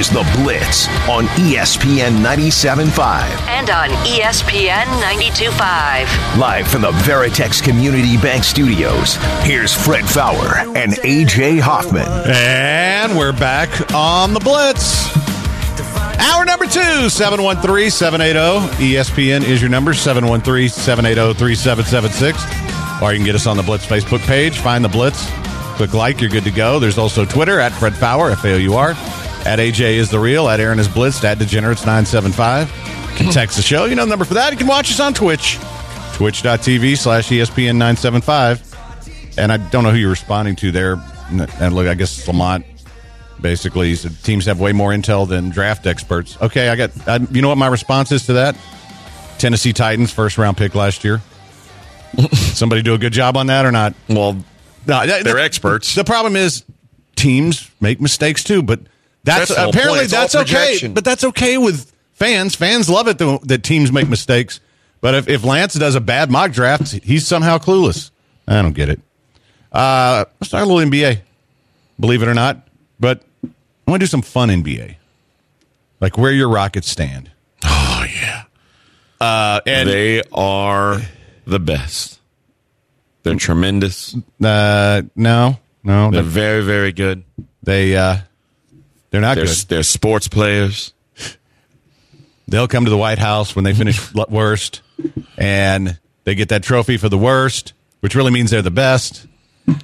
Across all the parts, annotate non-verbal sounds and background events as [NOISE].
is The Blitz on ESPN 97.5. and on ESPN 92.5. Live from the Veritex Community Bank Studios, here's Fred Faour and AJ Hoffman. And we're back on the Blitz. Hour number two, 713 780. ESPN is your number, 713 780 3776. Or you can get us on the Blitz Facebook page. Find the Blitz. Click like, you're good to go. There's also Twitter at Fred Faour, F A O U R. At AJ is the real. At Aaron is Blitzed. At Degenerates975. You can hmm. text the show. You know the number for that. You can watch us on Twitch. Twitch.tv slash ESPN 975. And I don't know who you're responding to there. And uh, look, I guess Lamont basically said teams have way more intel than draft experts. Okay, I got. I, you know what my response is to that? Tennessee Titans first round pick last year. [LAUGHS] Somebody do a good job on that or not? Well, No, they're the- experts. The problem is teams make mistakes too, but that's, That's apparently. That's okay. But that's okay with fans. Fans love it though, that teams make mistakes. But if, if Lance does a bad mock draft, he's somehow clueless. I don't get it. Uh, let's start a little NBA. Believe it or not, but I want to do some fun NBA, like where your Rockets stand. oh yeah, Uh, and they are the best. They're tremendous. uh, no, no, They're they very, very good. they uh, they're not They're, good. they're sports players. They'll come to the White House when they finish [LAUGHS] worst, and they get that trophy for the worst, which really means they're the best.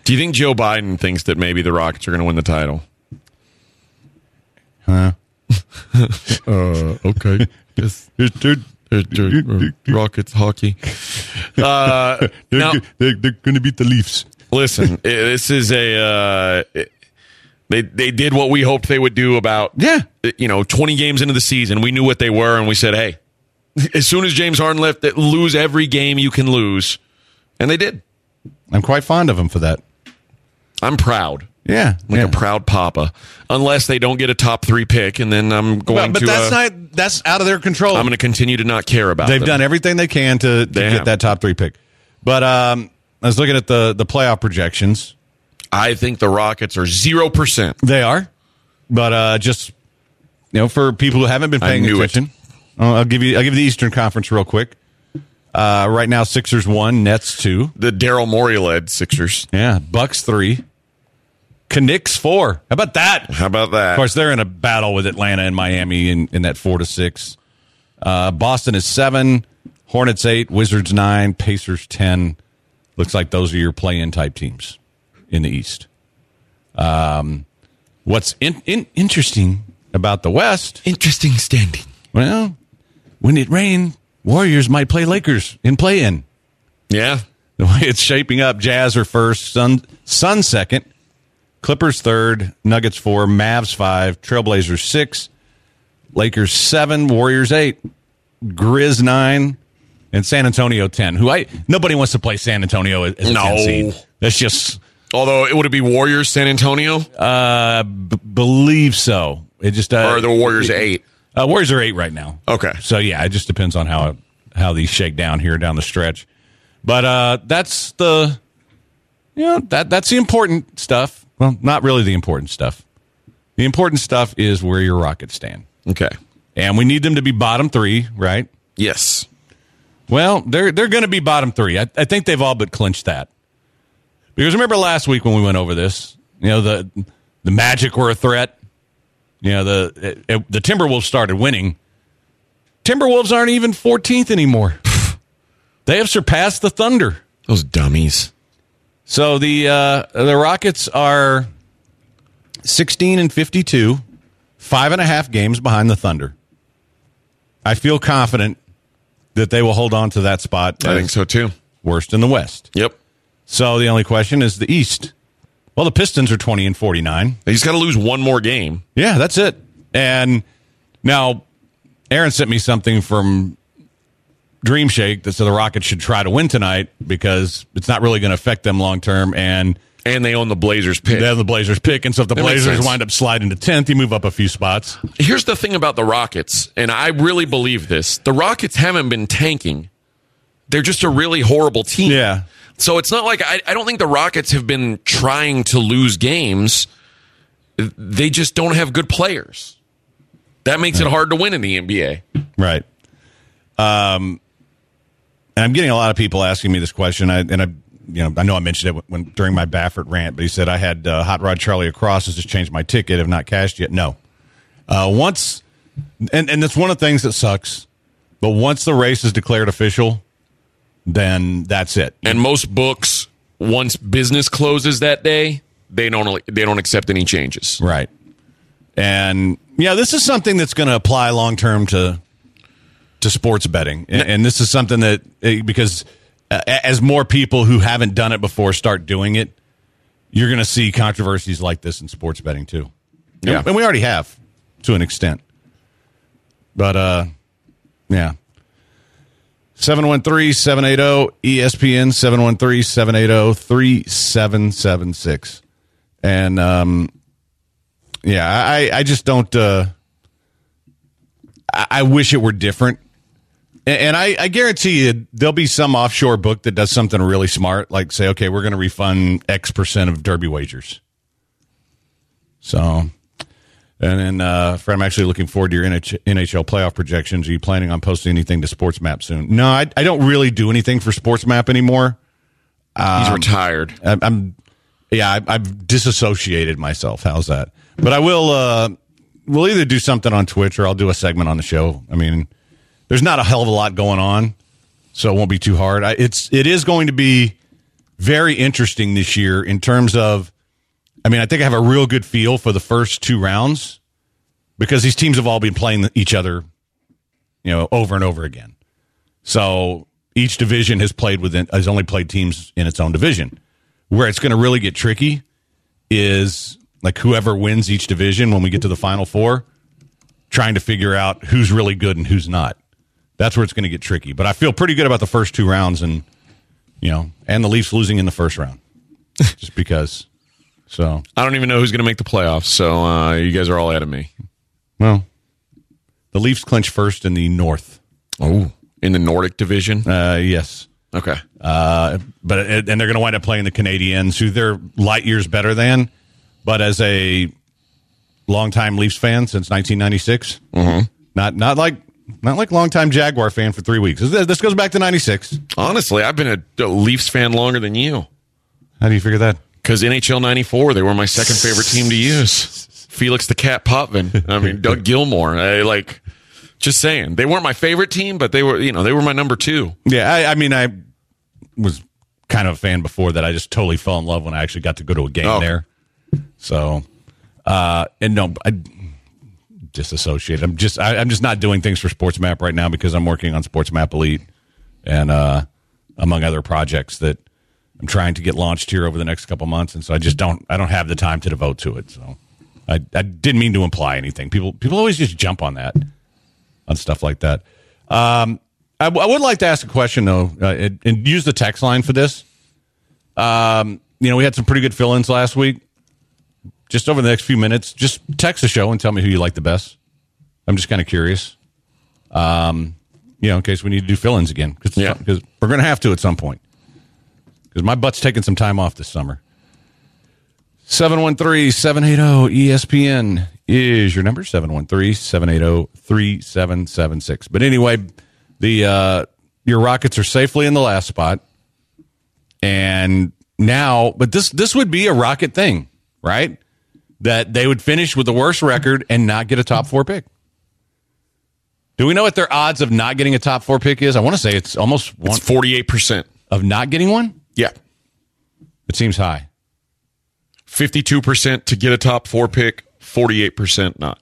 Do you think Joe Biden thinks that maybe the Rockets are going to win the title? Huh? [LAUGHS] Uh, okay. Yes. [LAUGHS] Rockets hockey. Uh, They're, now, they're, they're going to beat the Leafs. listen, this is a. Uh, they they did what we hoped they would do about Yeah. you know 20 games into the season. We knew what they were, and we said, hey, as soon as James Harden left, that lose every game you can lose, and they did. I'm quite fond of them for that. I'm proud. Yeah, like yeah. a proud papa. Unless they don't get a top three pick, and then I'm going But, but to. that's uh, not that's out of their control. I'm going to continue to not care about. It. They've them. done everything they can to, to They get have. that top three pick. But um, I was looking at the the playoff projections. I think the Rockets are zero percent. They are, but uh, just you know, for people who haven't been paying attention, uh, I'll give you I'll give you the Eastern Conference real quick. Uh, right now, Sixers one, Nets two, The Daryl Morey led Sixers. yeah, Bucks three, Knicks four. How about that? How about that? Of course, they're in a battle with Atlanta and Miami in, in that four to six. Uh, Boston is seven, Hornets eight, Wizards nine, Pacers ten. Looks like those are your play-in type teams in the East. Um, what's in, in, interesting about the West? Interesting standing. Well, when it rained, Warriors might play Lakers in play-in. Yeah, The way it's shaping up, Jazz are first, Sun Sun second, Clippers third, Nuggets four, Mavs five, Trailblazers six, Lakers seven, Warriors eight, Grizz nine, and San Antonio ten. Who I nobody wants to play San Antonio as a No. 10 seed. That's just although it would it be Warriors San Antonio uh b- believe so. It just uh, or the Warriors eight? Uh, Warriors are eight right now. Okay. So yeah, it just depends on how how these shake down here down the stretch. But uh, that's the you know that that's the important stuff. Well, not really the important stuff. The important stuff is where your Rockets stand, Okay. and we need them to be bottom three, right? Yes. Well, they're they're going to be bottom three. I, I think they've all but clinched that. Because remember last week when we went over this, you know the the Magic were a threat. You know the it, the Timberwolves started winning. Timberwolves aren't even 14th anymore. [LAUGHS] they have surpassed the Thunder. Those dummies. So the uh, the Rockets are 16 and 52, five and a half games behind the Thunder. I feel confident that they will hold on to that spot. I think so too. Worst in the West. Yep. So the only question is the East. Well, the Pistons are 20 and 49. They just got to lose one more game. Yeah, that's it. And now Aaron sent me something from dream shake that said the Rockets should try to win tonight because it's not really going to affect them long term. And And they own the Blazers pick. they have the Blazers pick. And so if the That Blazers wind up sliding to 10th, you move up a few spots. Here's the thing about the Rockets, and I really believe this. The Rockets haven't been tanking. They're just a really horrible team. Yeah. So it's not like I, I don't think the Rockets have been trying to lose games. They just don't have good players. That makes it hard to win in the NBA. Right. Um, and I'm getting a lot of people asking me this question. I, and I, you know, I know I mentioned it when during my Baffert rant, but he said I had uh, Hot Rod Charlie across has just changed my ticket. Have not cashed yet. No. Uh, once, and and that's one of the things that sucks. But once the race is declared official, then that's it. And most books, once business closes that day, they don't they don't accept any changes. Right. And yeah, this is something that's going to apply long term to to sports betting, and, and this is something that eh, because uh, as more people who haven't done it before start doing it, you're going to see controversies like this in sports betting too. Yeah. and we already have to an extent. But uh, yeah. 713-780 ESPN 713-780-3776. And um yeah, I I just don't uh I, I wish it were different. And, and I, I guarantee you there'll be some offshore book that does something really smart, like say, okay, we're gonna refund X percent of derby wagers. So and then, uh, Fred, I'm actually looking forward to your NH- NHL playoff projections. Are you planning on posting anything to Sports Map soon? No, I, I don't really do anything for Sports Map anymore. He's retired. I'm, I'm yeah, I, I've disassociated myself. How's that? But I will. Uh, we'll either do something on Twitch or I'll do a segment on the show. I mean, there's not a hell of a lot going on, so it won't be too hard. I, it's it is going to be very interesting this year in terms of. I mean, I think I have a real good feel for the first two rounds because these teams have all been playing each other, you know, over and over again. So each division has played within has only played teams in its own division. Where it's going to really get tricky is like whoever wins each division when we get to the final four, trying to figure out who's really good and who's not. That's where it's going to get tricky. But I feel pretty good about the first two rounds, and you know, and the Leafs losing in the first round, [LAUGHS] just because. So I don't even know who's going to make the playoffs. So uh, you guys are all ahead of me. well, the Leafs clinch first in the North. Oh, in the Nordic division. Uh, yes. Okay. Uh, but and they're going to wind up playing the Canadiens, who they're light years better than. But as a longtime Leafs fan since 1996, not not like not like longtime Jaguar fan for three weeks. This, this goes back to 96. Honestly, I've been a Leafs fan longer than you. How do you figure that? Because NHL '94, they were my second favorite team to use. Felix the Cat Potvin. I mean, Doug Gilmour. I like. Just saying, they weren't my favorite team, but they were, you know, they were my number two. Yeah, I, I mean, I was kind of a fan before that. I just totally fell in love when I actually got to go to a game Oh. there. So, uh, and no, I disassociate. I'm just, I, I'm just not doing things for Sports Map right now because I'm working on Sports Map Elite and uh, among other projects that I'm trying to get launched here over the next couple months, and so I just don't, I don't have the time to devote to it. So, I, I didn't mean to imply anything. People, people always just jump on that, on stuff like that. Um, I, I would like to ask a question though, uh, and, and use the text line for this. Um, you know, we had some pretty good fill-ins last week. Just over the next few minutes, just text the show and tell me who you like the best. I'm just kind of curious. Um, you know, in case we need to do fill-ins again, because Yeah. we're going to have to at some point. Because my butt's taking some time off this summer. 713-780-ESPN is your number 713-780-3776. But anyway, the uh your Rockets are safely in the last spot. And now, but this this would be a Rocket thing, right? That they would finish with the worst record and not get a top 4 pick. Do we know what their odds of not getting a top 4 pick is? I want to say it's almost one It's forty-eight percent. of not getting one. Yeah, It seems high. fifty-two percent to get a top four pick. Forty-eight percent not.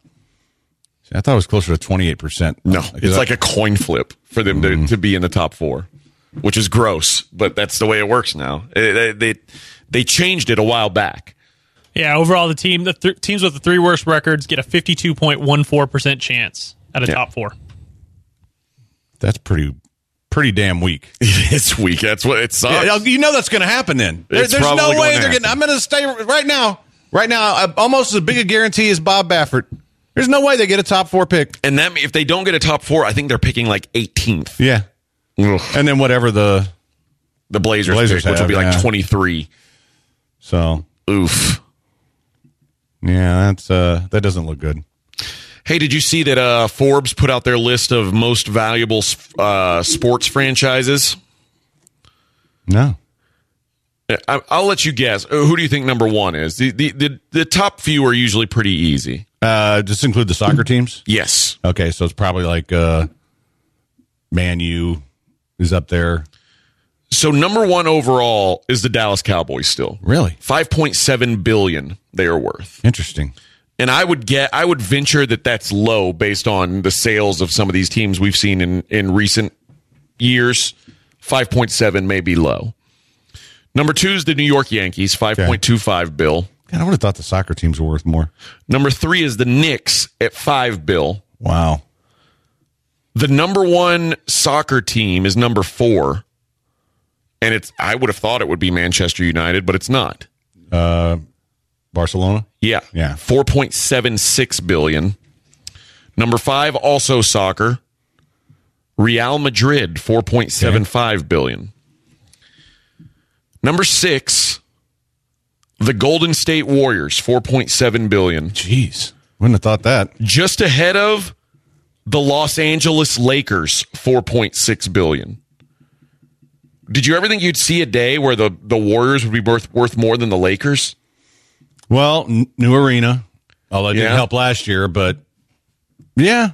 I thought it was closer to 28%. No, Because it's like a coin flip for them to, mm-hmm. to be in the top four, which is gross, but that's the way it works now. They they, they changed it a while back. Yeah, overall, the team, the th- teams with the three worst records get a 52.14% chance at a Yeah. top four. that's pretty pretty damn weak. [LAUGHS] it's weak. That's what it sucks. Yeah, you know that's going to happen. Then There- there's no way going they're getting. I'm going to stay right now. Right now, uh, almost as big a guarantee as Bob Baffert. There's no way they get a top four pick. and that if they don't get a top four, I think they're picking like 18th. Yeah, Ugh. and then whatever the The Blazers, Blazers pick, which will be have, like 23. so Oof. yeah, that's uh that doesn't look good. Hey, did you see that uh, Forbes put out their list of most valuable uh, sports franchises? No, I, I'll let you guess. Uh, Who do you think number one is? The, the the the top few are usually pretty easy. uh, just include the soccer teams. Yes. Okay, so it's probably like uh, Man U is up there. So number one overall is the Dallas Cowboys. Still, Really five point seven billion they are worth. interesting. And I would get, I would venture that that's low based on the sales of some of these teams we've seen in in recent years. Five point seven may be low. Number two is the New York Yankees, five point two five bill. God, I would have thought the soccer teams were worth more. Number three is the Knicks at five bill. Wow. The number one soccer team is number four. And it's I would have thought it would be Manchester United, but it's not. Uh, Barcelona. Yeah. Yeah. 4.76 billion. Number 5 also soccer. Real Madrid 4.75 billion. Number 6 the Golden State Warriors 4.7 billion. Jeez, wouldn't have thought that. Just ahead of the Los Angeles Lakers 4.6 billion. Did you ever think you'd see a day where the, the Warriors would be worth worth more than the Lakers? Well, n- new arena. Although it didn't help last year, but yeah,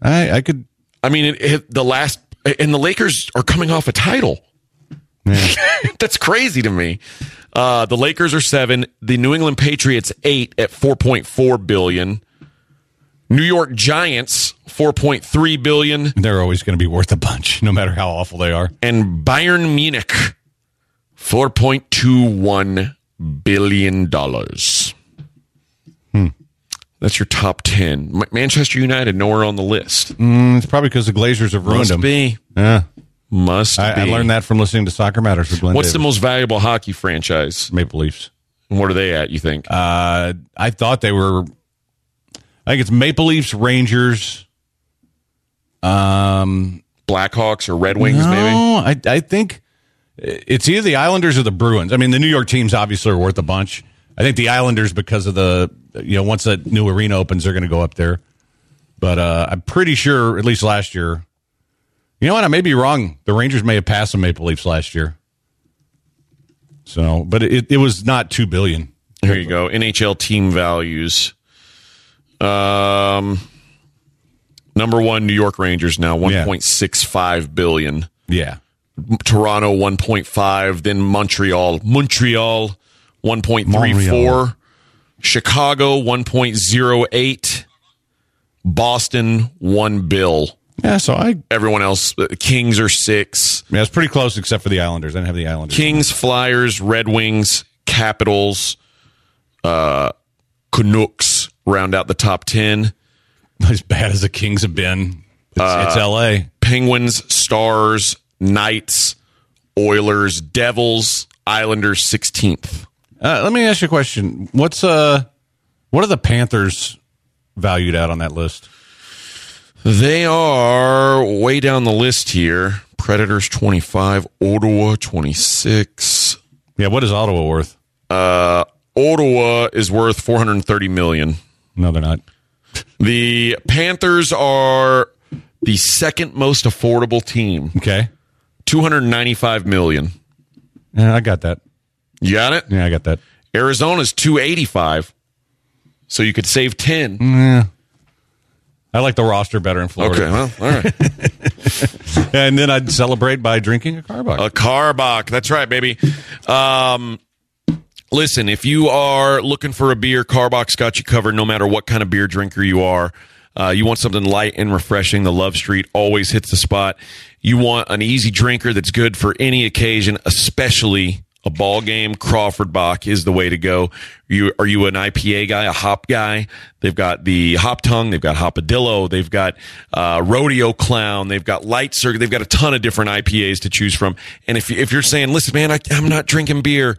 I I could. I mean, it, it, the last and the Lakers are coming off a title. [LAUGHS] That's crazy to me. Uh, the Lakers are seven. The New England Patriots eight at four point four billion. New York Giants four point three billion, They're always going to be worth a bunch, [LAUGHS] no matter how awful they are. and Bayern Munich four point two one billion dollars. That's your top ten. Ma- Manchester United nowhere on the list. Mm, it's probably because the Glazers have ruined Must them. be. Yeah, Must I, I learned that from listening to Soccer Matters with Glenn. What's the most valuable hockey franchise? Maple Leafs? And what are they at, you think? Uh, I thought they were. I think it's Maple Leafs, Rangers. Um, Blackhawks or Red Wings, no, maybe? I I think it's either the Islanders or the Bruins. I mean, the New York teams obviously are worth a bunch. I think the Islanders because of the you know once that new arena opens, they're going to go up there. But uh, I'm pretty sure, at least last year. You know what? I may be wrong. The Rangers may have passed the Maple Leafs last year. So, but it, it was not two billion. There you go. NHL team values. Um, number one, New York Rangers now Yeah. 1.65 billion. Yeah, Toronto 1.5, then Montreal. Montreal 1.34. Montreal. Chicago 1.08. Boston 1 bill. yeah. So I Everyone else, the Kings are 6. yeah, it's pretty close except for the Islanders. I didn't have the Islanders. Kings, Flyers, Red Wings, Capitals, uh, Canucks round out the top 10. [LAUGHS] as bad as the Kings have been. It's, Uh, it's L.A. Penguins, Stars, Knights, Oilers, Devils, Islanders 16th. Uh, let me ask you a question. What's uh, what are the Panthers valued at on that list? They are way down the list here. Predators 25, Ottawa 26. Yeah, what is Ottawa worth? Uh, Ottawa is worth 430 million. No, they're not. The Panthers are the second most affordable team, Okay, 295 million. yeah, I got that. You got it? Yeah, I got that. Arizona's 285. So you could save 10. Yeah. I like the roster better in Florida. Okay, well, all right. [LAUGHS] And then I'd celebrate by drinking a Karbach. A Karbach. That's right, baby. Um, listen, if you are looking for a beer, Karbach's got you covered no matter what kind of beer drinker you are. Uh, you want something light and refreshing. The Love Street always hits the spot. You want an easy drinker that's good for any occasion, especially a ball game, Crawford Bock is the way to go. You are you an IPA guy, a hop guy? They've got the hop tongue, they've got hopadillo, they've got uh, rodeo clown, they've got light circuit, they've got a ton of different IPAs to choose from. And if if you're saying, listen, man, I, I'm not drinking beer.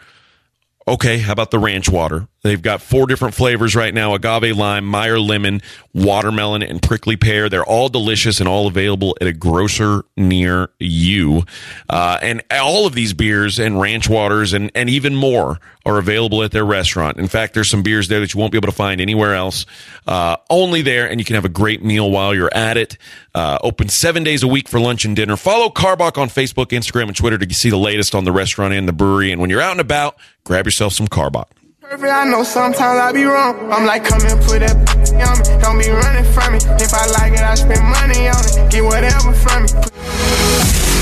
Okay, how about the ranch water? They've got four different flavors right now agave lime, Meyer lemon, watermelon, and prickly pear. They're all delicious and all available at a grocer near you. Uh, and all of these beers and ranch waters and, and even more are available at their restaurant. In fact, there's some beers there that you won't be able to find anywhere else, uh, only there, and you can have a great meal while you're at it. Uh, open seven days a week for lunch and dinner. Follow Karbach on Facebook, Instagram, and Twitter to see the latest on the restaurant and the brewery. And when you're out and about, grab yourself some Karbach. Perfect, I know sometimes I be wrong. I'm like, come and put that on me. Don't be running from me. If I like it, I spend money on it. Get whatever from me.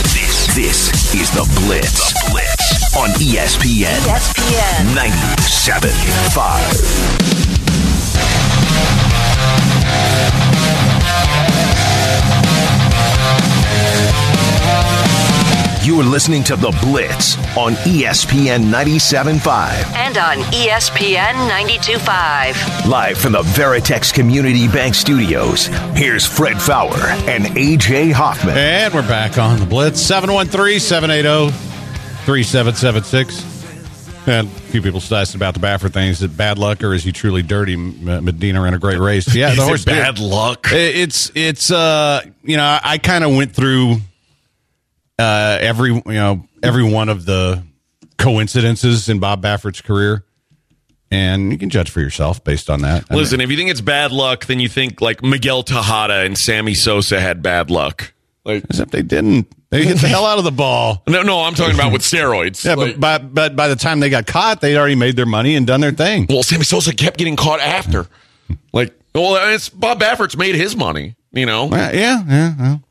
This, this is the Blitz. The Blitz on ESPN ESPN. 97.5. You are listening to The Blitz on ESPN 97.5. And on ESPN 92.5. Live from the Veritex Community Bank Studios, here's Fred Faour and AJ Hoffman. And we're back on the Blitz. 713 780 3776. And a few people asking about the Baffert thing. Is it bad luck or is he truly dirty? Medina ran a great race. [LAUGHS] Yeah, Is the it horse bad luck? It's it's uh you know I, I kind of went through uh every you know every one of the coincidences in Bob Baffert's career, and you can judge for yourself based on that. I mean, Listen, if you think it's bad luck, then you think like Miguel Tejada and Sammy Sosa had bad luck. Like, except they didn't. They hit the hell out of the ball. [LAUGHS] no, no, I'm talking about with steroids. Yeah, Like- but, but but by the time they got caught, they'd already made their money and done their thing. well, Sammy Sosa kept getting caught after. Like, well, it's Bob Baffert's made his money. You know, Uh, yeah, yeah. well.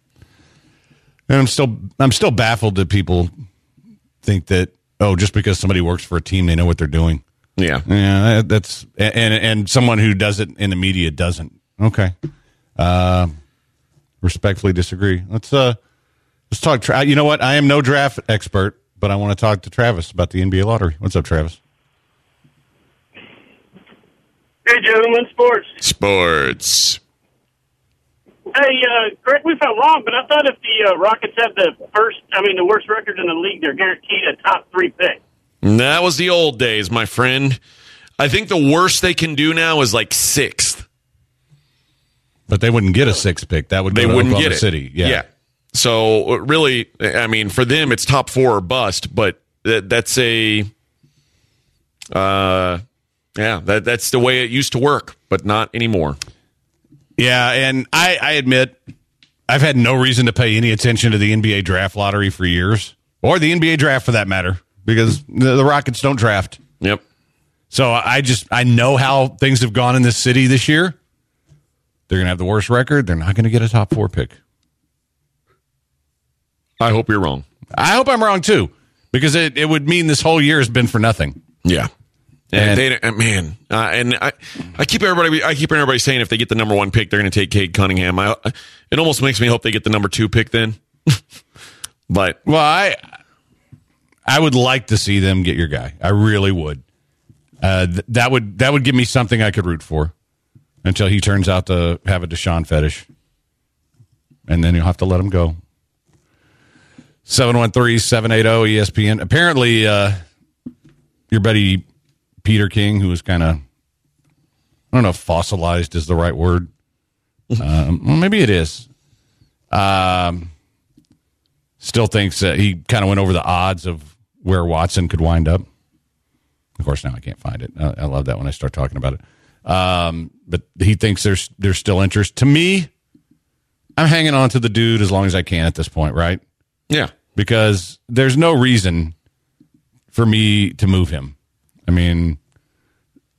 And I'm still I'm still baffled that people think that oh, just because somebody works for a team, they know what they're doing. yeah. Yeah, that's and and someone who does it in the media doesn't. Okay, uh, respectfully disagree. Let's uh, let's talk. Tra- you know what? I am no draft expert, but I want to talk to Travis about the NBA lottery. What's up, Travis? Hey, gentlemen, sports. Sports. Hey, uh, correct me if I'm wrong, but I thought if the uh, Rockets had the first, I mean, the worst record in the league, they're guaranteed a top three pick. That was the old days, my friend. I think the worst they can do now is like sixth. But they wouldn't get a six pick. That would go They to wouldn't Oklahoma get it. City. Yeah. So uh, really, I mean, for them, it's top four or bust. But that, that's a, uh, yeah, that that's the way it used to work, but not anymore. Yeah, and I, I admit I've had no reason to pay any attention to the NBA draft lottery for years, or the NBA draft for that matter, because the, the Rockets don't draft. Yep. So I just I know how things have gone in this city this year. They're gonna have the worst record. They're not gonna get a top four pick. I hope you're wrong. I hope I'm wrong too, because it, it would mean this whole year has been for nothing. Yeah. And, And- they, uh, man, uh, and I, I keep everybody, I keep everybody saying if they get the number one pick, they're going to take Cade Cunningham. I, it almost makes me hope they get the number two pick then. [LAUGHS] but Well, I I would like to see them get your guy. I really would. Uh, th- that would that would give me something I could root for until he turns out to have a Deshaun fetish, and then you'll have to let him go. 713-780 ESPN. Apparently, uh, your buddy Peter King, who was kind of I don't know if fossilized is the right word. [LAUGHS] Um, well, maybe it is. Um, still thinks that he kind of went over the odds of where Watson could wind up. Of course, now I can't find it. I, I love that when I start talking about it. Um, but he thinks there's there's still interest. To me, I'm hanging on to the dude as long as I can at this point, right? yeah, Because there's no reason for me to move him. I mean,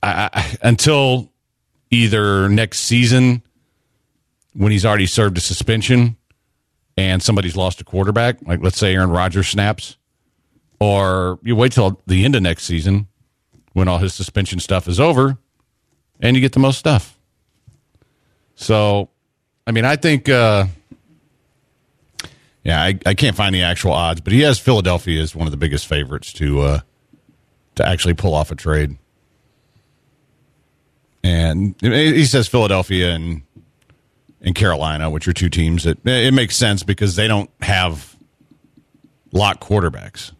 I, I, until either next season when he's already served a suspension and somebody's lost a quarterback, like let's say Aaron Rodgers snaps, or you wait till the end of next season when all his suspension stuff is over and you get the most stuff. So, I mean, I think, uh, yeah, I, I can't find the actual odds, but he has Philadelphia as one of the biggest favorites to uh, to actually pull off a trade. And he says Philadelphia and and Carolina, which are two teams that it makes sense because they don't have lock quarterbacks.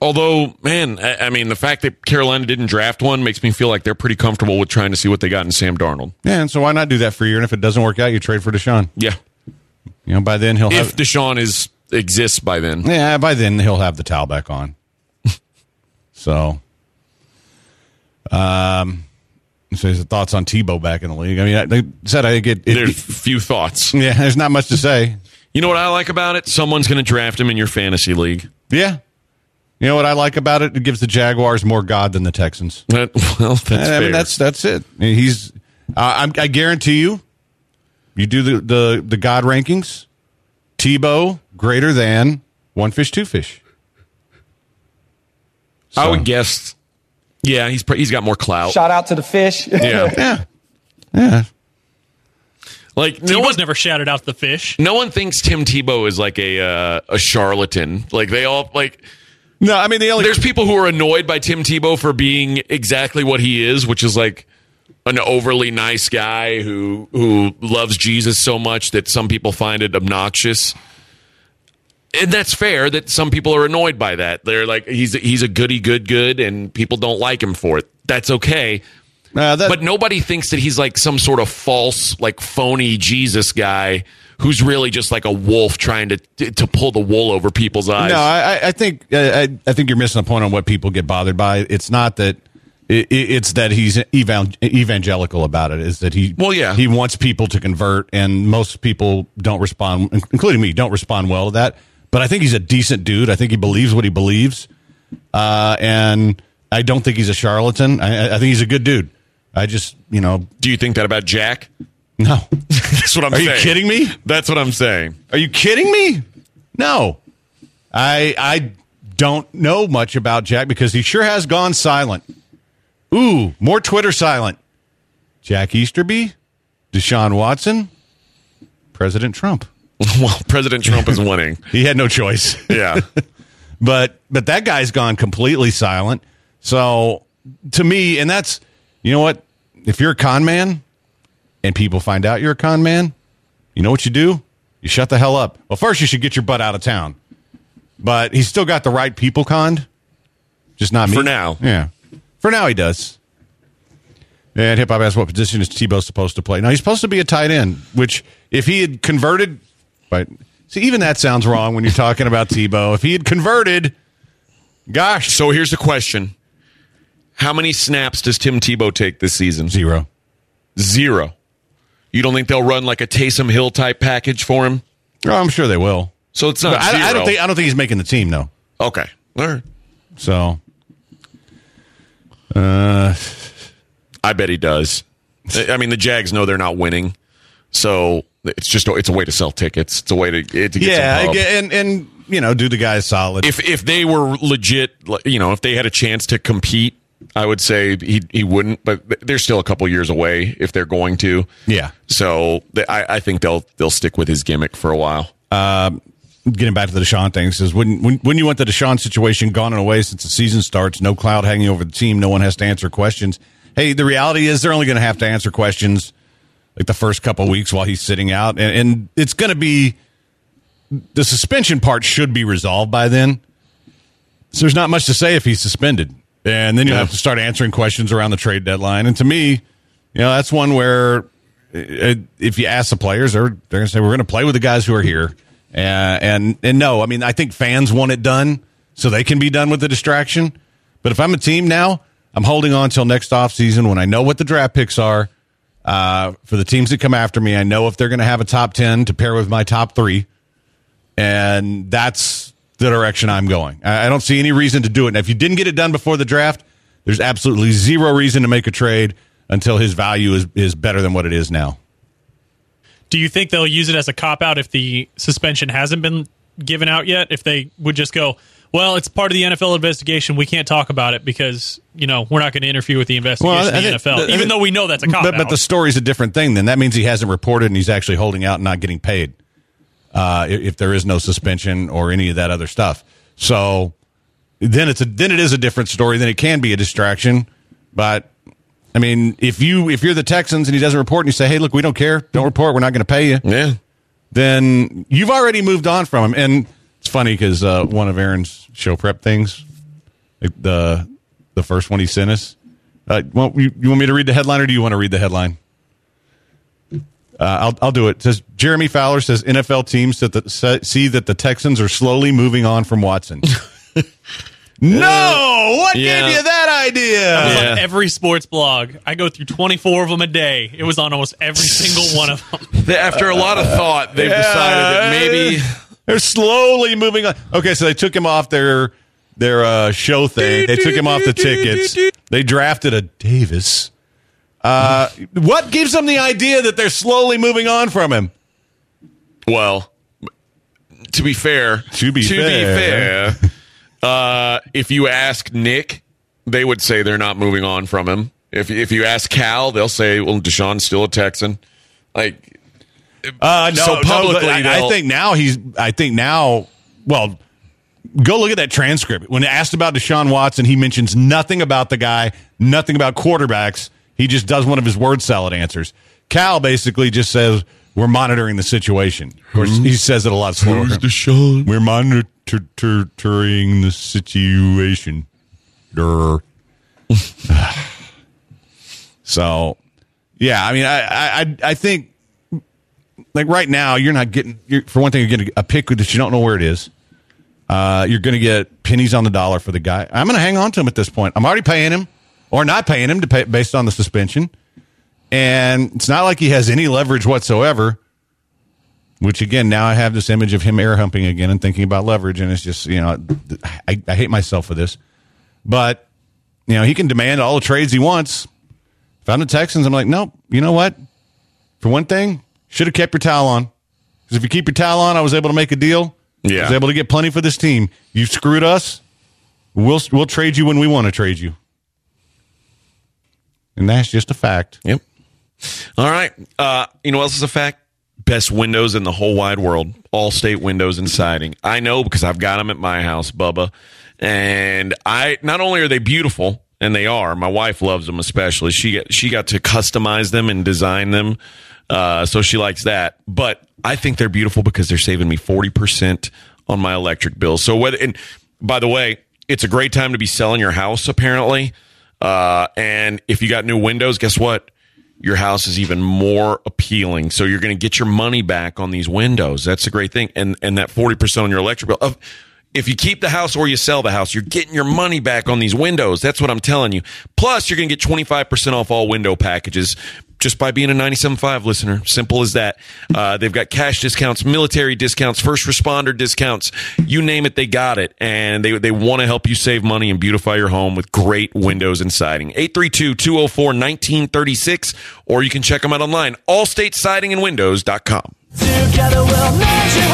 Although, man, I, I mean, the fact that Carolina didn't draft one makes me feel like they're pretty comfortable with trying to see what they got in Sam Darnold. Yeah, and so why not do that for a year? And if it doesn't work out, you trade for Deshaun. Yeah, You know, by then he'll if have Deshaun is exists by then. yeah, by then he'll have the towel back on. [LAUGHS] so, um, so his thoughts on Tebow back in the league. I mean, I, they said I get it, There's few thoughts. [LAUGHS] yeah. There's not much to say. You know what I like about it? Someone's going to draft him in your fantasy league. Yeah. You know what I like about it? It gives the Jaguars more God than the Texans. That, [LAUGHS] well, that's I mean, that's that's it. He's. Uh, I guarantee you, you do the, the the God rankings. Tebow greater than one fish, two fish. I would guess. Yeah, he's he's got more clout. Shout out to the fish. Yeah, Yeah, [LAUGHS] yeah. like no He one never shouted out the fish. no one thinks Tim Tebow is like a uh, a charlatan. Like they all like. No, I mean the only There's people who are annoyed by Tim Tebow for being exactly what he is, which is like an overly nice guy who who loves Jesus so much that some people find it obnoxious. And that's fair that some people are annoyed by that. They're like he's he's a goody good good and people don't like him for it. That's okay. uh, that, But nobody thinks that he's like some sort of false, like phony Jesus guy who's really just like a wolf trying to to pull the wool over people's eyes. No, I, I- I think I, I think you're missing the point on what people get bothered by. It's not that it, it's that he's evangelical about it. Is that he? Well, yeah. he wants people to convert, and most people don't respond, including me, don't respond well to that. But I think he's a decent dude. I think he believes what he believes, uh, and I don't think he's a charlatan. I, I think he's a good dude. I just, you know, Do you think that about Jack? no. [LAUGHS] That's what I'm saying. Are saying. you kidding me? That's what I'm saying. Are you kidding me? No. I I don't know much about Jack because he sure has gone silent. Ooh, more Twitter silent. Jack Easterby, Deshaun Watson, President Trump. [LAUGHS] Well, President Trump is winning. [LAUGHS] He had no choice. [LAUGHS] Yeah. but but that guy's gone completely silent. So to me, and that's you know what? If you're a con man and people find out you're a con man, you know what you do? You shut the hell up. Well, first you should get your butt out of town. But he's still got the right people conned. Just not me. For now. Yeah. For now he does. And hip hop asks what position is Tebow supposed to play? Now he's supposed to be a tight end, which if he had converted but see even that sounds wrong when you're talking about Tebow. If he had converted, gosh, So here's the question: How many snaps does Tim Tebow take this season? zero. Zero. You don't think they'll run like a Taysom Hill type package for him? Oh, I'm sure they will. So it's not. I, I don't think I don't think he's making the team though. Okay. All right. So uh I bet he does. I mean, the Jags know they're not winning, so it's just it's a way to sell tickets. It's a way to to get yeah. And and you know, do the guys solid. if if they were legit, you know, if they had a chance to compete, I would say he he wouldn't. But they're still a couple years away if they're going to. yeah. So they, I I think they'll they'll stick with his gimmick for a while. Um, getting back to the Deshaun thing, says when, when when you want the Deshaun situation gone and away since the season starts, no cloud hanging over the team, no one has to answer questions. Hey, the reality is they're only going to have to answer questions like the first couple weeks while he's sitting out, and, and it's going to be the suspension part should be resolved by then. So there's not much to say if he's suspended, and then you will have to start answering questions around the trade deadline. And to me, you know, that's one where uh, if you ask the players, they're they're going to say we're going to play with the guys who are here. Uh, and and no, I mean I think fans want it done so they can be done with the distraction. But if I'm a team now, I'm holding on till next offseason when I know what the draft picks are uh, for the teams that come after me. I know if they're going to have a top ten to pair with my top three, and that's the direction I'm going. I, I don't see any reason to do it. And if you didn't get it done before the draft, there's absolutely zero reason to make a trade until his value is is better than what it is now. Do you think they'll use it as a cop out if the suspension hasn't been given out yet? If they would just go, well, it's part of the NFL investigation. We can't talk about it because you know we're not going to interfere with the investigation Well, of the think- NFL, I even think- though we know that's a cop but, out. but the story's a different thing. Then that means he hasn't reported and he's actually holding out and not getting paid. Uh, if, if there is no suspension or any of that other stuff, so then it's a then it is a different story. Then it can be a distraction. But I mean, if you if you're the Texans and he doesn't report and you say, "Hey, look, we don't care. Don't report. We're not going to pay you." Yeah. Then you've already moved on from him. And it's funny because uh, one of Aaron's show prep things, the the first one he sent us. Uh, well, you, you want me to read the headline, or do you want to read the headline? Uh, I'll I'll do it. it. Says Jeremy Fowler says NFL teams that the, see that the Texans are slowly moving on from Watson. [LAUGHS] no, what Yeah. gave you that idea? It was Yeah. on every sports blog. I go through 24 of them a day. It was on almost every single one of them. [LAUGHS] After a lot of thought, they've decided that maybe They're slowly moving on. Okay, so they took him off their their uh, show thing. They took him off the tickets. They drafted a Davis. Uh, what gives them the idea that they're slowly moving on from him? Well, to be fair, To be to fair. be fair, uh, if you ask Nick, they would say they're not moving on from him. If if you ask Cal, they'll say, "Well, Deshaun's still a Texan." Like, Uh, no, So publicly, but I, I think now he's. I think now. Well, go look at that transcript. When asked about Deshaun Watson, he mentions nothing about the guy, nothing about quarterbacks. He just does one of his word salad answers. Cal basically just says, "We're monitoring the situation." Of course, he says it a lot slower. Who's Deshaun? We're monitoring the situation. [LAUGHS] So, yeah, I mean, I, I, I- I think like right now, you're not getting. You're, for one thing, you're getting a pick that you don't know where it is. Uh, you're going to get pennies on the dollar for the guy. I'm going to hang on to him at this point. I'm already paying him, or not paying him to pay based on the suspension, and it's not like he has any leverage whatsoever. Which again, now I have this image of him air humping again and thinking about leverage, and it's just you know, I, I hate myself for this, but you know he can demand all the trades he wants. If I'm the Texans, I'm like, nope. You know what? For one thing, should have kept your towel on. Because if you keep your towel on, I was able to make a deal. Yeah. I was able to get plenty for this team. You screwed us. We'll we'll trade you when we want to trade you. And that's just a fact. Yep. All right. Uh, you know what else is a fact? Best windows in the whole wide world. All state windows and siding. I know because I've got them at my house, Bubba. And I not only are they beautiful, and they are. My wife loves them especially. She got, she got to customize them and design them, uh, so she likes that. But I think they're beautiful because they're saving me forty percent on my electric bill. So whether and by the way, it's a great time to be selling your house apparently. Uh, and if you got new windows, guess what? Your house is even more appealing. So you're going to get your money back on these windows. That's a great thing. And and that forty percent on your electric bill. Of, if you keep the house or you sell the house, you're getting your money back on these windows. That's what I'm telling you. Plus, you're going to get 25% off all window packages just by being a 97.5 listener. Simple as that. Uh, they've got cash discounts, military discounts, first responder discounts. You name it, they got it. And they, they want to help you save money and beautify your home with great windows and siding. 832-204-1936 or you can check them out online. AllStateSidingAndWindows.com. Together we'll measure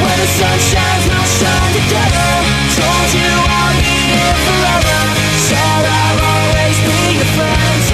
when the sun shines we'll shine together Told you I'll be here forever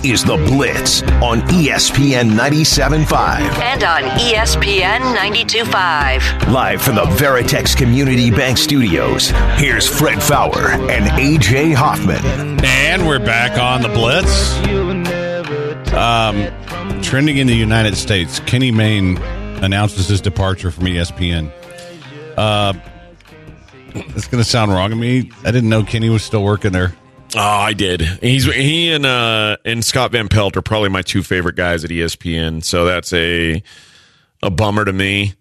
This is The Blitz on ESPN 97.5. And on ESPN 92.5. Live from the Veritex Community Bank Studios, here's Fred Faour and AJ Hoffman. And we're back on the Blitz. Um, trending in the United States, Kenny Mayne announces his departure from ESPN. Uh, it's going to sound wrong to me. I didn't know Kenny was still working there. Oh, I did. He's he and uh and Scott Van Pelt are probably my two favorite guys at ESPN. So that's a a bummer to me.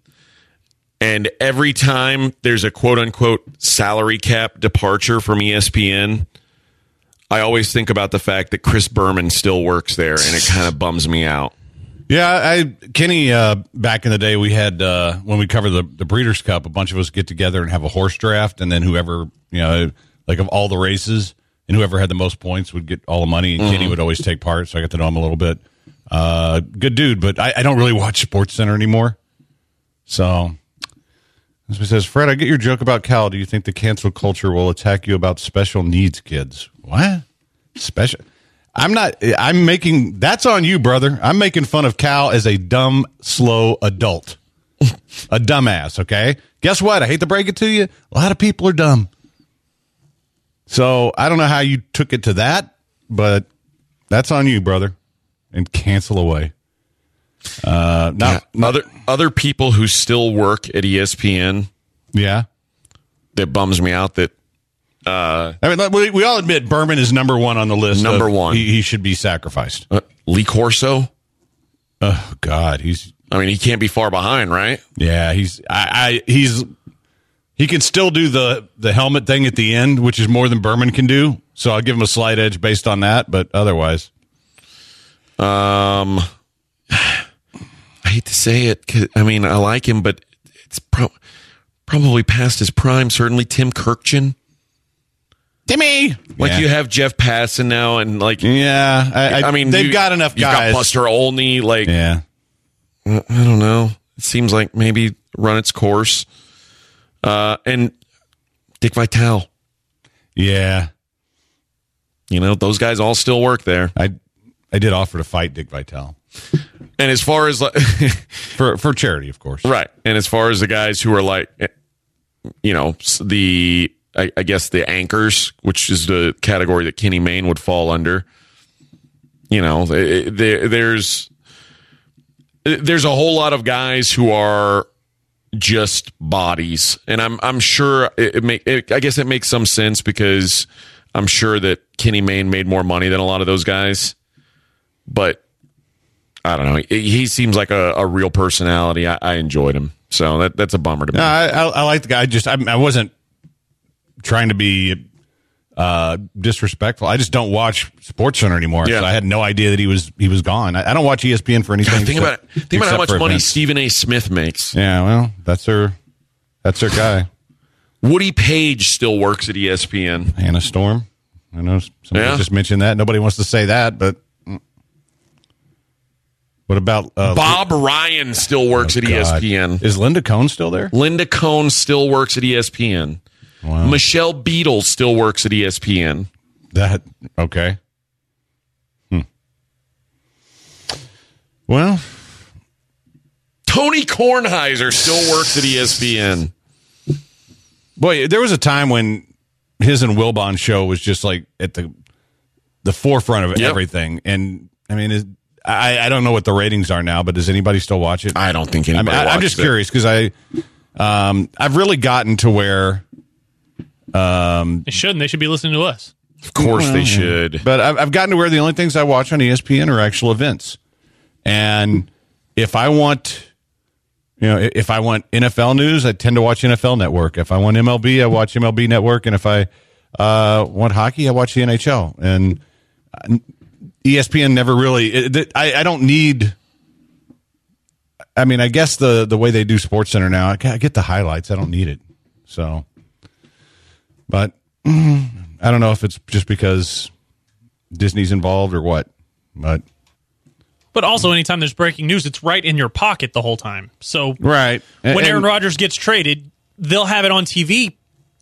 And every time there's a quote unquote salary cap departure from ESPN, I always think about the fact that Chris Berman still works there, and it kind of bums me out. Yeah, I Kenny. Uh, back in the day, we had uh, when we covered the the Breeders' Cup, a bunch of us get together and have a horse draft, and then whoever you know, like of all the races, and whoever had the most points would get all the money, and Kenny would always take part. So I got to know him a little bit. Uh, good dude, but I, I don't really watch Sports Center anymore. So this one says, Fred, I get your joke about Cal. Do you think the cancel culture will attack you about special needs kids? What? Special? I'm not. I'm making. That's on you, brother. I'm making fun of Cal as a dumb, slow adult, a dumbass. Okay. Guess what? I hate to break it to you. A lot of people are dumb. So I don't know how you took it to that, but that's on you, brother. And cancel away. Uh, now, Yeah. Other other people who still work at ESPN yeah. that bums me out that uh, I mean, we, we all admit Berman is number one on the list. Number one. He, he should be sacrificed. uh, Lee Corso. Oh God, he's I mean, he can't be far behind, right? yeah, he's I, I he's he can still do the the helmet thing at the end, which is more than Berman can do. So I'll give him a slight edge based on that, but otherwise, Um, [SIGHS] I hate to say it. 'cause- I mean, I like him, but it's pro- probably past his prime. Certainly, Tim Kurkjian. Timmy, Like yeah. you have Jeff Passan now, and like yeah, I, I, mean, they've you- got enough you've got Buster Olney. Like Yeah, I don't know. It seems like maybe run its course. Uh, and Dick Vitale. yeah. You know, those guys all still work there. I I did offer to fight Dick Vitale And as far as like, [LAUGHS] for for charity, of course. right, and as far as the guys who are like, eh, you know, the I, I guess the anchors, which is the category that Kenny Mayne would fall under. You know, eh, eh, there there's there's a whole lot of guys who are just bodies, and I'm I'm sure it, it make it, I guess it makes some sense because I'm sure that Kenny Mayne made more money than a lot of those guys, but I don't know. He, he seems like a, a real personality. I, I enjoyed him, so that that's a bummer to me. No, I, I, like the guy. I just I, I wasn't trying to be uh, disrespectful. I just don't watch Sports Center anymore. Yeah. So I had no idea that he was he was gone. I, I don't watch ESPN for anything. God, think about it. Think about how much money events. Stephen A. Smith makes. Yeah, well, that's her. that's her guy. Woody Paige still works at ESPN. Hannah Storm. I know somebody Yeah. just mentioned that. Nobody wants to say that, but mm. what about uh, Bob Ryan still works at E God. ESPN. Is Linda Cohn still there? Linda Cohn still works at E ESPN. Michelle Beadle still works at ESPN. That okay. Hmm. Well, Tony Kornheiser still works at ESPN. Boy, there was a time when his and Wilbon show was just like at the the forefront of Yep. everything. And I mean, is, I I don't know what the ratings are now, but does anybody still watch it? I don't think anybody. I, am just it. curious because I um I've really gotten to where They shouldn't. They should be listening to us. Of course they should. But I've, I've gotten to where the only things I watch on ESPN are actual events. And if I want, you know, if I want NFL news, I tend to watch NFL Network. If I want MLB, I watch MLB Network. And if I uh, want hockey, I watch the NHL. And uh, ESPN never really. It, it- I, I don't need. I mean, I guess the the way they do Sports Center now, I get the highlights. I don't need it. So, but I don't know if it's just because Disney's involved or what. But But also, anytime there's breaking news, it's right in your pocket the whole time. So right when And- Aaron Rodgers gets traded, they'll have it on TV,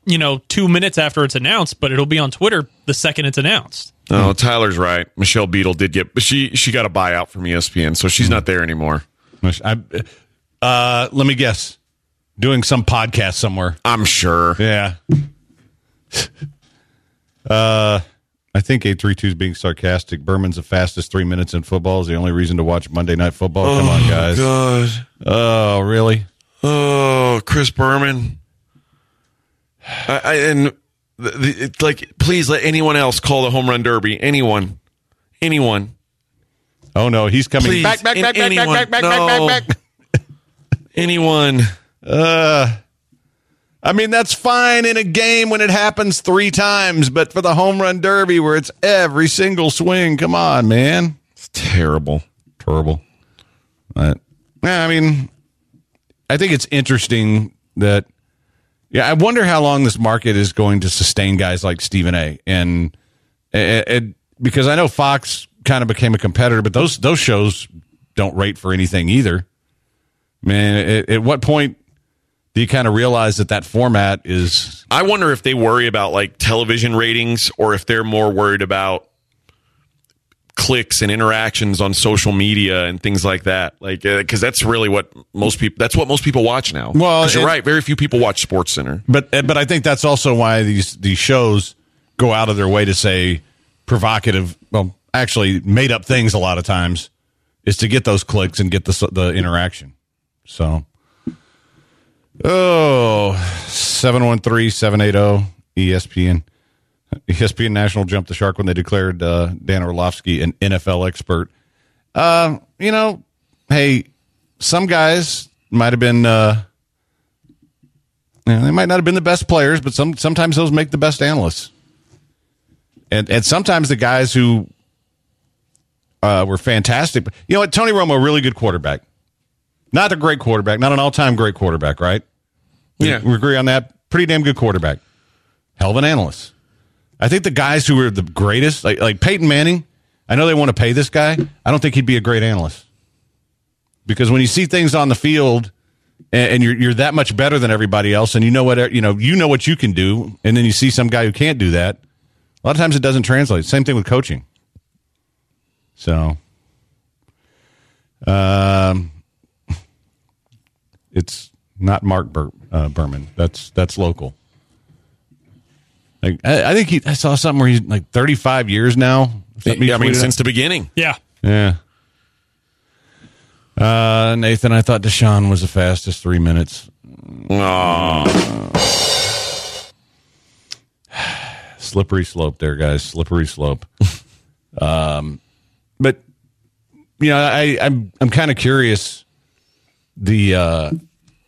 you know, two minutes after it's announced, but it'll be on Twitter the second it's announced. No, Tyler's right. Michelle Beadle did get, but she she got a buyout from ESPN, so she's not there anymore. I, uh, let me guess, doing some podcast somewhere. I'm sure. Yeah. [LAUGHS] uh, I think eight three two is being sarcastic. Berman's the fastest three minutes in football is the only reason to watch Monday Night Football. Come on, guys. God. Oh, really? Oh, Chris Berman. I, I, and the, the, it's like, please let anyone else call the home run derby. Anyone, anyone. Oh no, he's coming Please, back, back, in- back, back, anyone. back, back, back, No. back, back, back. Anyone. Uh, I mean, that's fine in a game when it happens three times, but for the home run derby where it's every single swing, come on, man. It's terrible. Terrible. But, yeah, I mean, I think it's interesting that Yeah, I wonder how long this market is going to sustain guys like Stephen A. And it, it, because I know Fox kind of became a competitor, but those those shows don't rate for anything either. Man, at, at what point you kind of realize that that format is? I wonder if they worry about like television ratings or if they're more worried about clicks and interactions on social media and things like that. Like, uh, because that's really what most people. That's what most people watch now. Well, 'Cause you're right. Very few people watch Sports Center. But uh, but I think that's also why these these shows go out of their way to say provocative, well, actually made up things a lot of times, is to get those clicks and get the the interaction. So, oh, 713-780 ESPN. ESPN National jumped the shark when they declared uh, Dan Orlovsky an NFL expert. Uh, you know, hey, some guys might have been. Uh, yeah, they might not have been the best players, but some sometimes those make the best analysts. And and sometimes the guys who uh, were fantastic. You know what? Tony Romo, really good quarterback. Not a great quarterback, not an all time great quarterback, right? We- Yeah. we agree on that. Pretty damn good quarterback. Hell of an analyst. I think the guys who are the greatest, like like Peyton Manning, I know they want to pay this guy. I don't think he'd be a great analyst because when you see things on the field and, and you're you're that much better than everybody else, and you know what you know you know what you can do, and then you see some guy who can't do that. A lot of times it doesn't translate. Same thing with coaching. So, um, it's not Mark Bur- uh, Berman. That's that's local. Like I, I think he, I saw something where he's like 35 years now. Something Yeah, I mean, since the beginning. Yeah. yeah. Uh, Nathan, I thought Deshaun was the fastest three minutes. [SIGHS] Slippery slope there, guys. Slippery slope. [LAUGHS] um, but you know, I, I'm I'm kind of curious the uh,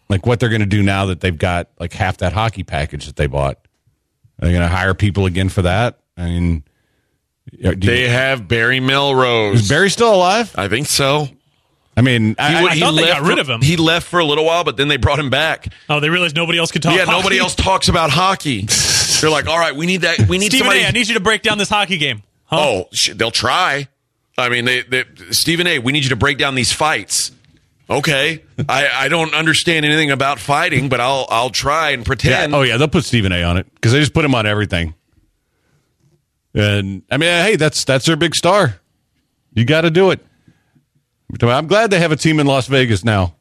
like what they're going to do now that they've got like half that hockey package that they bought. Are they going to hire people again for that? I mean, uh, do you- They have Barry Melrose. is Barry still alive? I think so. I mean, I, I thought they got left rid for- of him. He left for a little while, but then they brought him back. Oh, they realized nobody else could talk. yeah, hockey? nobody else talks about hockey. [LAUGHS] They're like, all right, we need that. We need Stephen somebody. A. I need you to break down this hockey game. Huh? oh, sh- they'll try. I mean, they, they, Stephen A. We need you to break down these fights. Okay, I, I don't understand anything about fighting, but I'll I'll try and Yeah. pretend. Oh yeah, they'll put Stephen A. on it because they just put him on everything. And I mean, hey, that's that's their big star. You got to do it. I'm glad they have a team in Las Vegas now.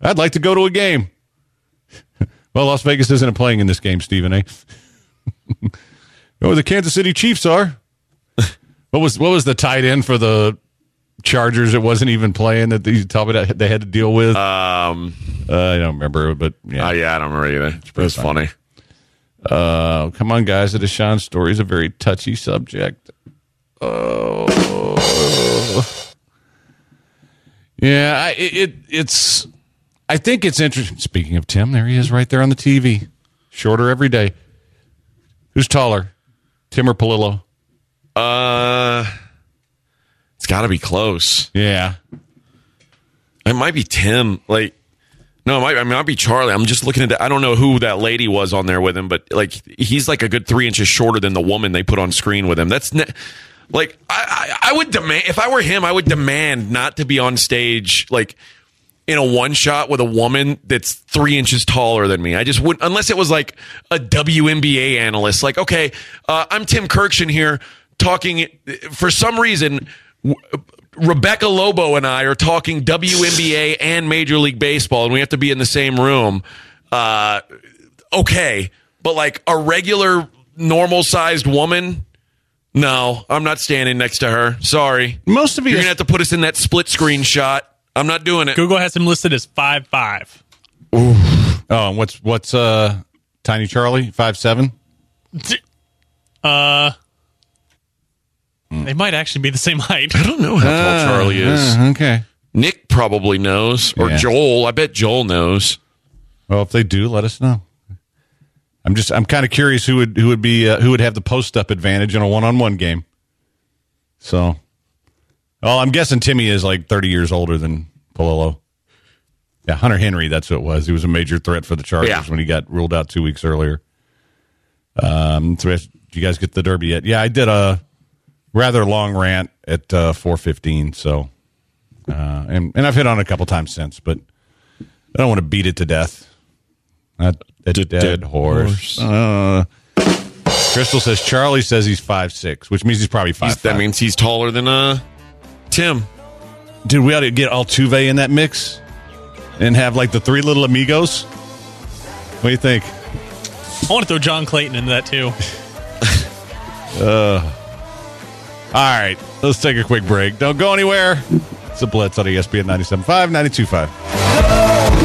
I'd like to go to a game. [LAUGHS] well, Las Vegas isn't playing in this game, Stephen A. [LAUGHS] oh, the Kansas City Chiefs are. [LAUGHS] what was what was the tight end for the Chargers? It wasn't even playing that you tell me that they had to deal with. Um, Uh, I don't remember, but yeah. uh, yeah, I don't remember either. It was funny. Uh, come on, guys. The Deshaun story is a very touchy subject. Oh, yeah. I, it, it it's. I think it's interesting. Speaking of Tim, there he is, right there on the TV. Shorter every day. Who's taller, Tim or Pallilo? Uh, it's got to be close. Yeah. It might be Tim. Like, no, it might, I mean, it might be Charlie. I'm just looking at that. I don't know who that lady was on there with him, but like, he's like a good three inches shorter than the woman they put on screen with him. That's ne- like, I, I, I would demand, if I were him, I would demand not to be on stage, like, in a one shot with a woman that's three inches taller than me. I just wouldn't, unless it was like a WNBA analyst. Like, okay, uh, I'm Tim Kurkjian here talking. For some reason, Rebecca Lobo and I are talking WNBA and Major League Baseball, and we have to be in the same room. Uh, okay, but like a regular, normal sized woman. No, I'm not standing next to her. Sorry. Most of you- You're gonna have to put us in that split screen shot. I'm not doing it. Google has him listed as five five. Oh, and what's what's uh Tiny Charlie five seven? Uh, they might actually be the same height. I don't know how tall Charlie is. Uh, okay. Nick probably knows, or Yeah. Joel. I bet Joel knows. Well, if they do, let us know. I'm just I'm kind of curious who would who would be uh, who would have the post up advantage in a one on one game. So, well, I'm guessing Timmy is like 30 years older than Pallilo. Yeah, Hunter Henry, that's what it was. He was a major threat for the Chargers Yeah. when he got ruled out two weeks earlier. Um, so did you guys get the Derby yet? Yeah, I did a rather long rant at uh, 415. So, uh, and, and I've hit on it a couple times since, but I don't want to beat it to death. Not a dead, dead horse. Uh, Crystal says Charlie says he's five six, which means he's probably five. He's, that means he's taller than uh Tim. Dude, we ought to get Altuve in that mix and have like the three little amigos. What do you think? I want to throw John Clayton into that too. [LAUGHS] All right, let's take a quick break. Don't go anywhere. It's a Blitz on ESPN 97.5, 92.5.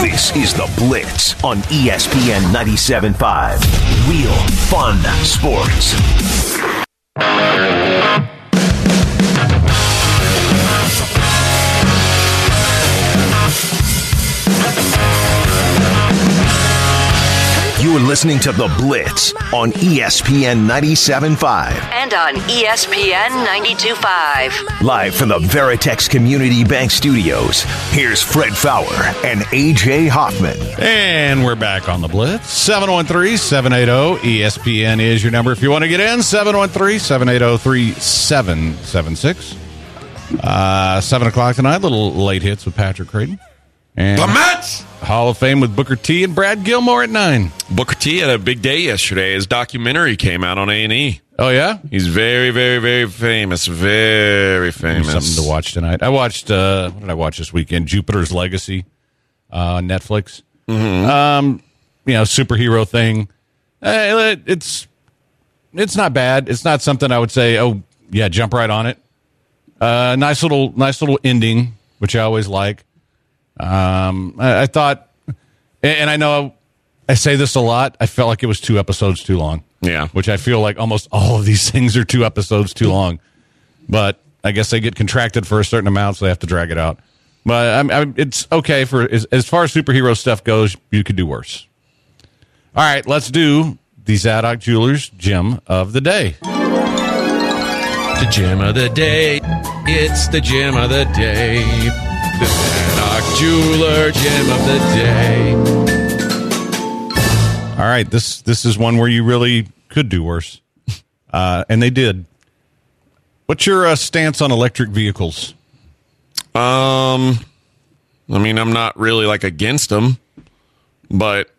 This is The Blitz on ESPN 97.5. Real fun sports. Listening to The Blitz on ESPN 97.5. And on ESPN 92.5. Live from the Veritex Community Bank Studios, here's Fred Faour and AJ Hoffman. And we're back on the Blitz. 713 780 ESPN is your number if you want to get in. 713 780 3776. Uh, 7 o'clock tonight, little late hits with Patrick Creighton. And The Mets. Hall of Fame with Booker T and Brad Gilmore at 9. Booker T had a big day yesterday. His documentary came out on A and E. Oh, yeah? He's very, very, very famous. Very famous. Something to watch tonight. I watched, uh, what did I watch this weekend? Jupiter's Legacy uh, on Netflix. Um, you know, superhero thing. Uh, it- it's it's not bad. It's not something I would say, oh, yeah, jump right on it. Uh, nice little, nice little ending, which I always like. Um, I, I thought, and- and I know I say this a lot. I felt like it was two episodes too long. Yeah. which I feel like almost all of these [LAUGHS] things are two episodes too long. But I guess they get contracted for a certain amount, so they have to drag it out. But I'm, I'm, it's okay for as, as far as superhero stuff goes. You could do worse. All right, let's do the Zadok Jewelers gem of the day. The gem of the day. It's the gem of the day. The Jeweler gem of the day. All right, this this is one where you really could do worse, uh, and they did. What's your uh, stance on electric vehicles? Um, I mean, I'm not really like against them, but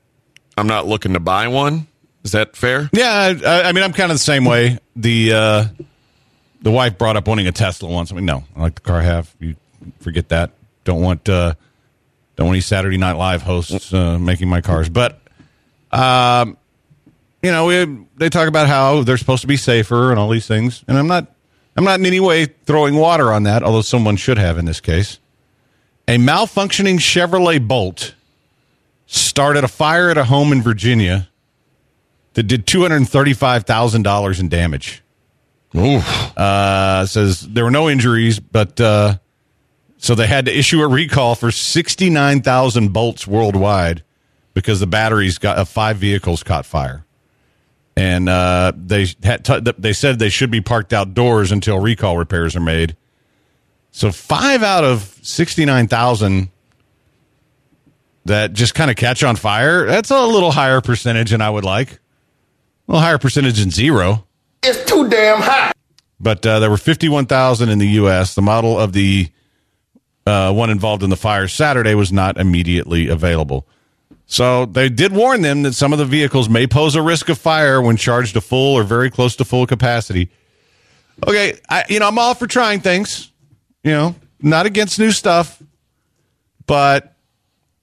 I'm not looking to buy one. Is that fair? Yeah, I, I mean, I'm kind of the same way. The uh, the wife brought up wanting a Tesla once. I mean, no, I like the car have. You forget that. Don't want uh, don't want any Saturday Night Live hosts uh, making my cars. But um, you know, we, they talk about how they're supposed to be safer and all these things, and I'm not. I'm not in any way throwing water on that, although someone should have in this case. A malfunctioning Chevrolet Bolt started a fire at a home in Virginia that did two hundred thirty-five thousand dollars in damage. Ooh. Uh, says there were no injuries, but uh, so they had to issue a recall for sixty-nine thousand bolts worldwide because the batteries got uh, five vehicles caught fire, and uh, they had t- they said they should be parked outdoors until recall repairs are made. So five out of sixty-nine thousand that just kind of catch on fire. That's a little higher percentage than I would like. A little higher percentage than zero. It's too damn hot. But uh, there were 51,000 in the U.S. The model of the uh, one involved in the fire Saturday was not immediately available. So they did warn them that some of the vehicles may pose a risk of fire when charged to full or very close to full capacity. Okay, I, you know I'm all for trying things. You know, not against new stuff, but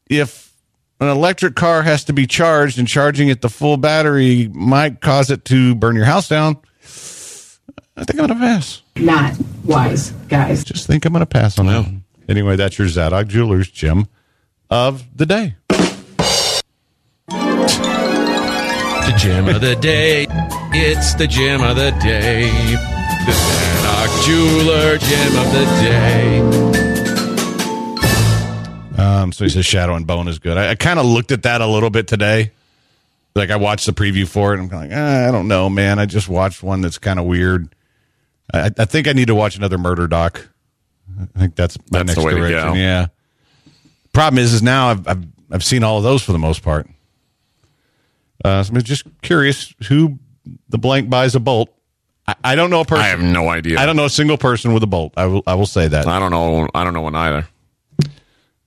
if an electric car has to be charged and charging it the full battery might cause it to burn your house down, I think I'm going to pass. not wise, guys. Just think I'm going to pass on that. one. Anyway, that's your Zadok Jewelers gem of the day. The gem of the day. It's the gem of the day. The Zadok Jeweler gem of the day. Um, so he says Shadow and Bone is good. I, I kind of looked at that a little bit today, like I watched the preview for it, and I'm like, eh, I don't know, man. I just watched one that's kind of weird. I, I think I need to watch another murder doc. I think that's my That's the next direction. go. Yeah. Problem is, is now I've, I've I've seen all of those for the most part. Uh, so I'm just curious who the blank buys a bolt. I, I don't know a person. I have no idea. I don't know a single person with a bolt. I will I will say that. I don't know. I don't know one either.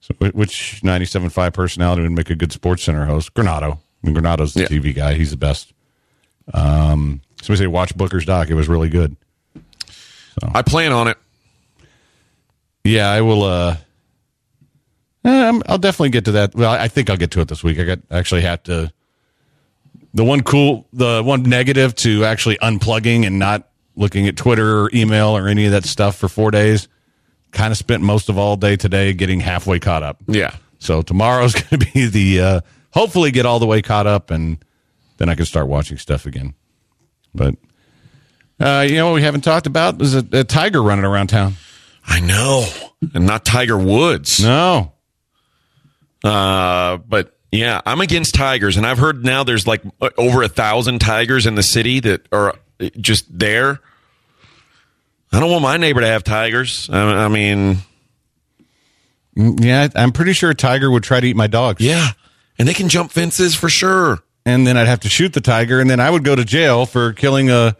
So, wh- which 97.5 personality would make a good sports center host? Granado. I mean, Granado's the Yeah. TV guy. He's the best. Um, somebody say watch Booker's doc. It was really good. I plan on it. Yeah, I will. Uh, um, I'll definitely get to that. Well, I think I'll get to it this week. I got actually have to. The one cool, the one negative to actually unplugging and not looking at Twitter or email or any of that stuff for four days. Kind of spent most of all day today getting halfway caught up. Yeah. So tomorrow's [LAUGHS] going to be the uh, hopefully get all the way caught up, and then I can start watching stuff again. But uh, you know what we haven't talked about is a, a tiger running around town. I know, and not Tiger Woods. No, Uh, but yeah, I'm against tigers, and I've heard now there's like uh, over a thousand tigers in the city that are uh, just there. I don't want my neighbor to have tigers. I, I mean, Mm, yeah, I'm pretty sure a tiger would try to eat my dogs. yeah, and they can jump fences for sure. and then I'd have to shoot the tiger, and then I would go to jail for killing a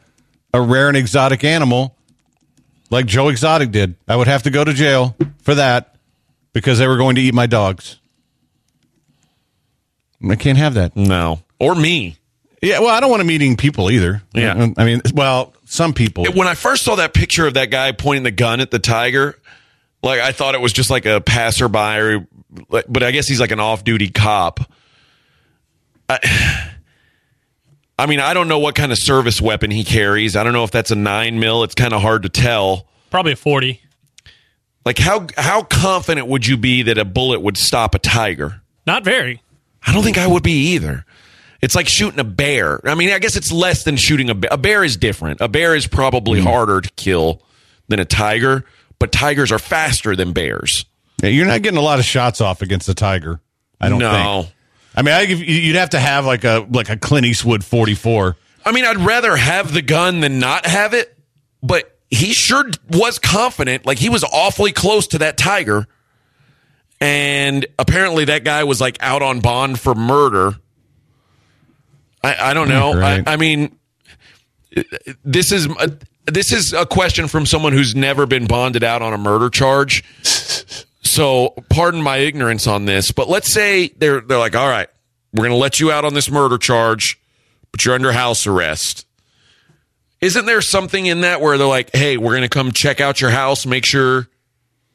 a rare and exotic animal, like Joe Exotic did. I would have to go to jail for that because they were going to eat my dogs. I can't have that. No, or me. Yeah, well, I don't want them eating people either. Yeah. I mean, well, some people. When I first saw that picture of that guy pointing the gun at the tiger, like I thought it was just like a passerby, or, but I guess he's like an off-duty cop. I, I mean, I don't know what kind of service weapon he carries. I don't know if that's a nine mil. It's kind of hard to tell. Probably a 40. Like how how confident would you be that a bullet would stop a tiger? Not very. I don't think I would be either. It's like shooting a bear. I mean, I guess it's less than shooting a bear. A bear is different. A bear is probably mm. harder to kill than a tiger, but tigers are faster than bears. Yeah, you're not getting a lot of shots off against a tiger. I don't No. think. I mean, I you'd have to have like a like a Clint Eastwood 44. I mean, I'd rather have the gun than not have it, but he sure was confident. Like he was awfully close to that tiger. And apparently that guy was like out on bond for murder. I, I don't know. Right. I, I mean, this is this is a question from someone who's never been bonded out on a murder charge. So, pardon my ignorance on this, but let's say they're they're like, "All right, we're going to let you out on this murder charge, but you're under house arrest." Isn't there something in that where they're like, "Hey, we're going to come check out your house, make sure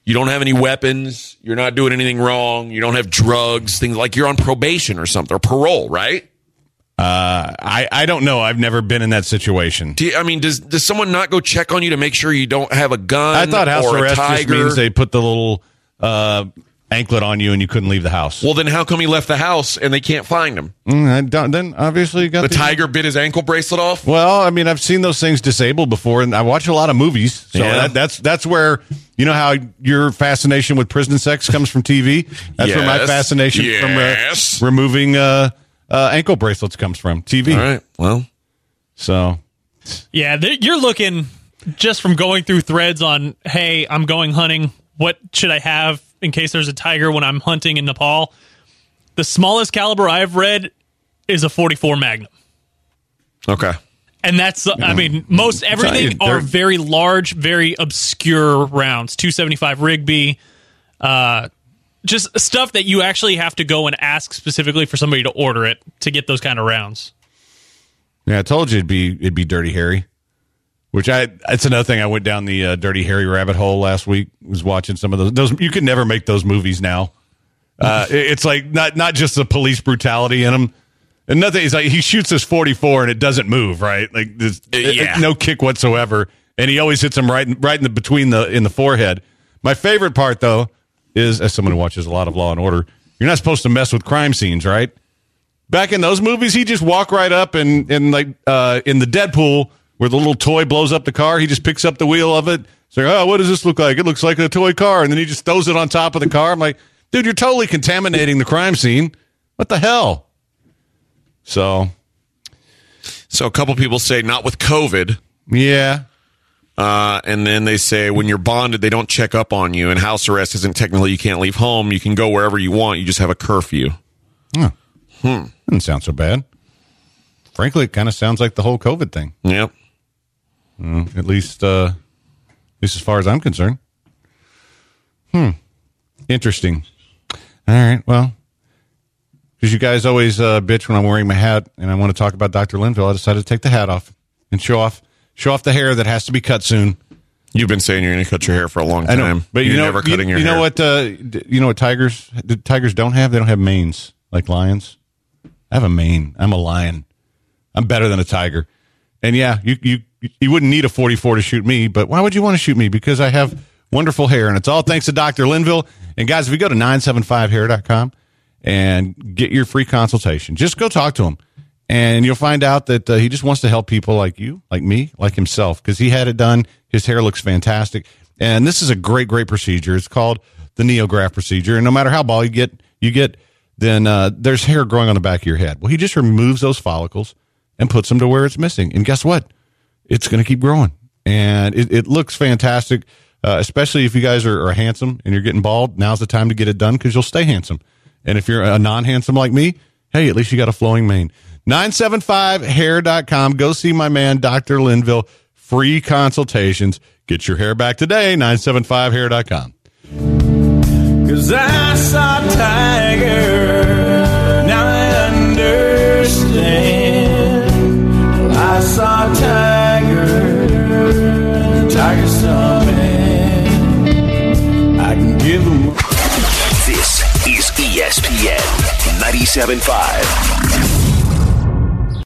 you don't have any weapons, you're not doing anything wrong, you don't have drugs, things like you're on probation or something or parole, right?" Uh, I I don't know. I've never been in that situation. Do you, I mean, does does someone not go check on you to make sure you don't have a gun? I thought house arrest just means they put the little uh, anklet on you and you couldn't leave the house. Well, then how come he left the house and they can't find him? Mm, then obviously you got The tiger bit his ankle bracelet off. Well, I mean, I've seen those things disabled before, and I watch a lot of movies. So Yeah. that, that's that's where you know how your fascination with prison sex comes from TV. That's where my fascination Yes. from uh, removing uh, uh, ankle bracelets comes from TV. All right. Well, So Yeah, th- you're looking just from going through threads on, hey, I'm going hunting. What should I have in case there's a tiger when I'm hunting in Nepal? The smallest caliber I've read is a 44 Magnum. okay. And that's, I mean, most everything you, they're- are very large, very obscure rounds. 275 Rigby, uh, just stuff that you actually have to go and ask specifically for somebody to order it to get those kind of rounds. yeah, I told you it'd be it'd be Dirty Harry. Which I it's another thing. I went down the uh, Dirty Harry rabbit hole last week. Was watching some of those. Those you can never make those movies now. Uh, it's like not not just the police brutality in them. And nothing. He's like he shoots this forty four and it doesn't move. Right, like there's it- yeah. no kick whatsoever, and he always hits him right in- right in the between the in the forehead. My favorite part though is as someone who watches a lot of Law and Order, you're not supposed to mess with crime scenes, right? Back in those movies, he just walk right up and and like uh, in the Deadpool where the little toy blows up the car, he just picks up the wheel of it. It's like, oh, what does this look like? It looks like a toy car, and then he just throws it on top of the car. I'm like, dude, you're totally contaminating the crime scene. What the hell? So, So a couple people say not with COVID. yeah. Uh, and then they say when you're bonded, they don't check up on you. And house arrest isn't technically you can't leave home. You can go wherever you want. You just have a curfew. Hmm. Doesn't sound so bad. Frankly, it kind of sounds like the whole COVID thing. Yep. At least, uh, at least as far as I'm concerned. Hmm. Interesting. All right. Well, because you guys always uh, bitch when I'm wearing my hat, and I want to talk about Dr. Linville, I decided to take the hat off and show off show off the hair that has to be cut soon. You've been saying you're going to cut your hair for a long time. know, but you're you know, never cutting you, your you hair. know what? Uh, you know what tigers? The tigers don't have. They don't have manes like lions. I have a mane. I'm a lion. I'm better than a tiger. And yeah, you you you wouldn't need a 44 to shoot me, but why would you want to shoot me? Because I have wonderful hair, and it's all thanks to Dr. Linville. And guys, if you go to 975hair.com and get your free consultation, just go talk to him. And you'll find out that uh, he just wants to help people like you, like me, like himself, because he had it done. His hair looks fantastic. And this is a great, great procedure. It's called the NeoGraft procedure. And no matter how bald you get, you get, then uh, there's hair growing on the back of your head. Well, he just removes those follicles and puts them to where it's missing. And guess what? It's going to keep growing. And it, it looks fantastic, uh, especially if you guys are, are handsome and you're getting bald. Now's the time to get it done because you'll stay handsome. And if you're a non handsome like me, hey, at least you got a flowing mane. 975hair.com. Go see my man, Dr. Linville. Free consultations. Get your hair back today. 975hair.com. Cause I saw Tiger, now I understand. I saw Tiger, I can give him This is ESPN 97.5.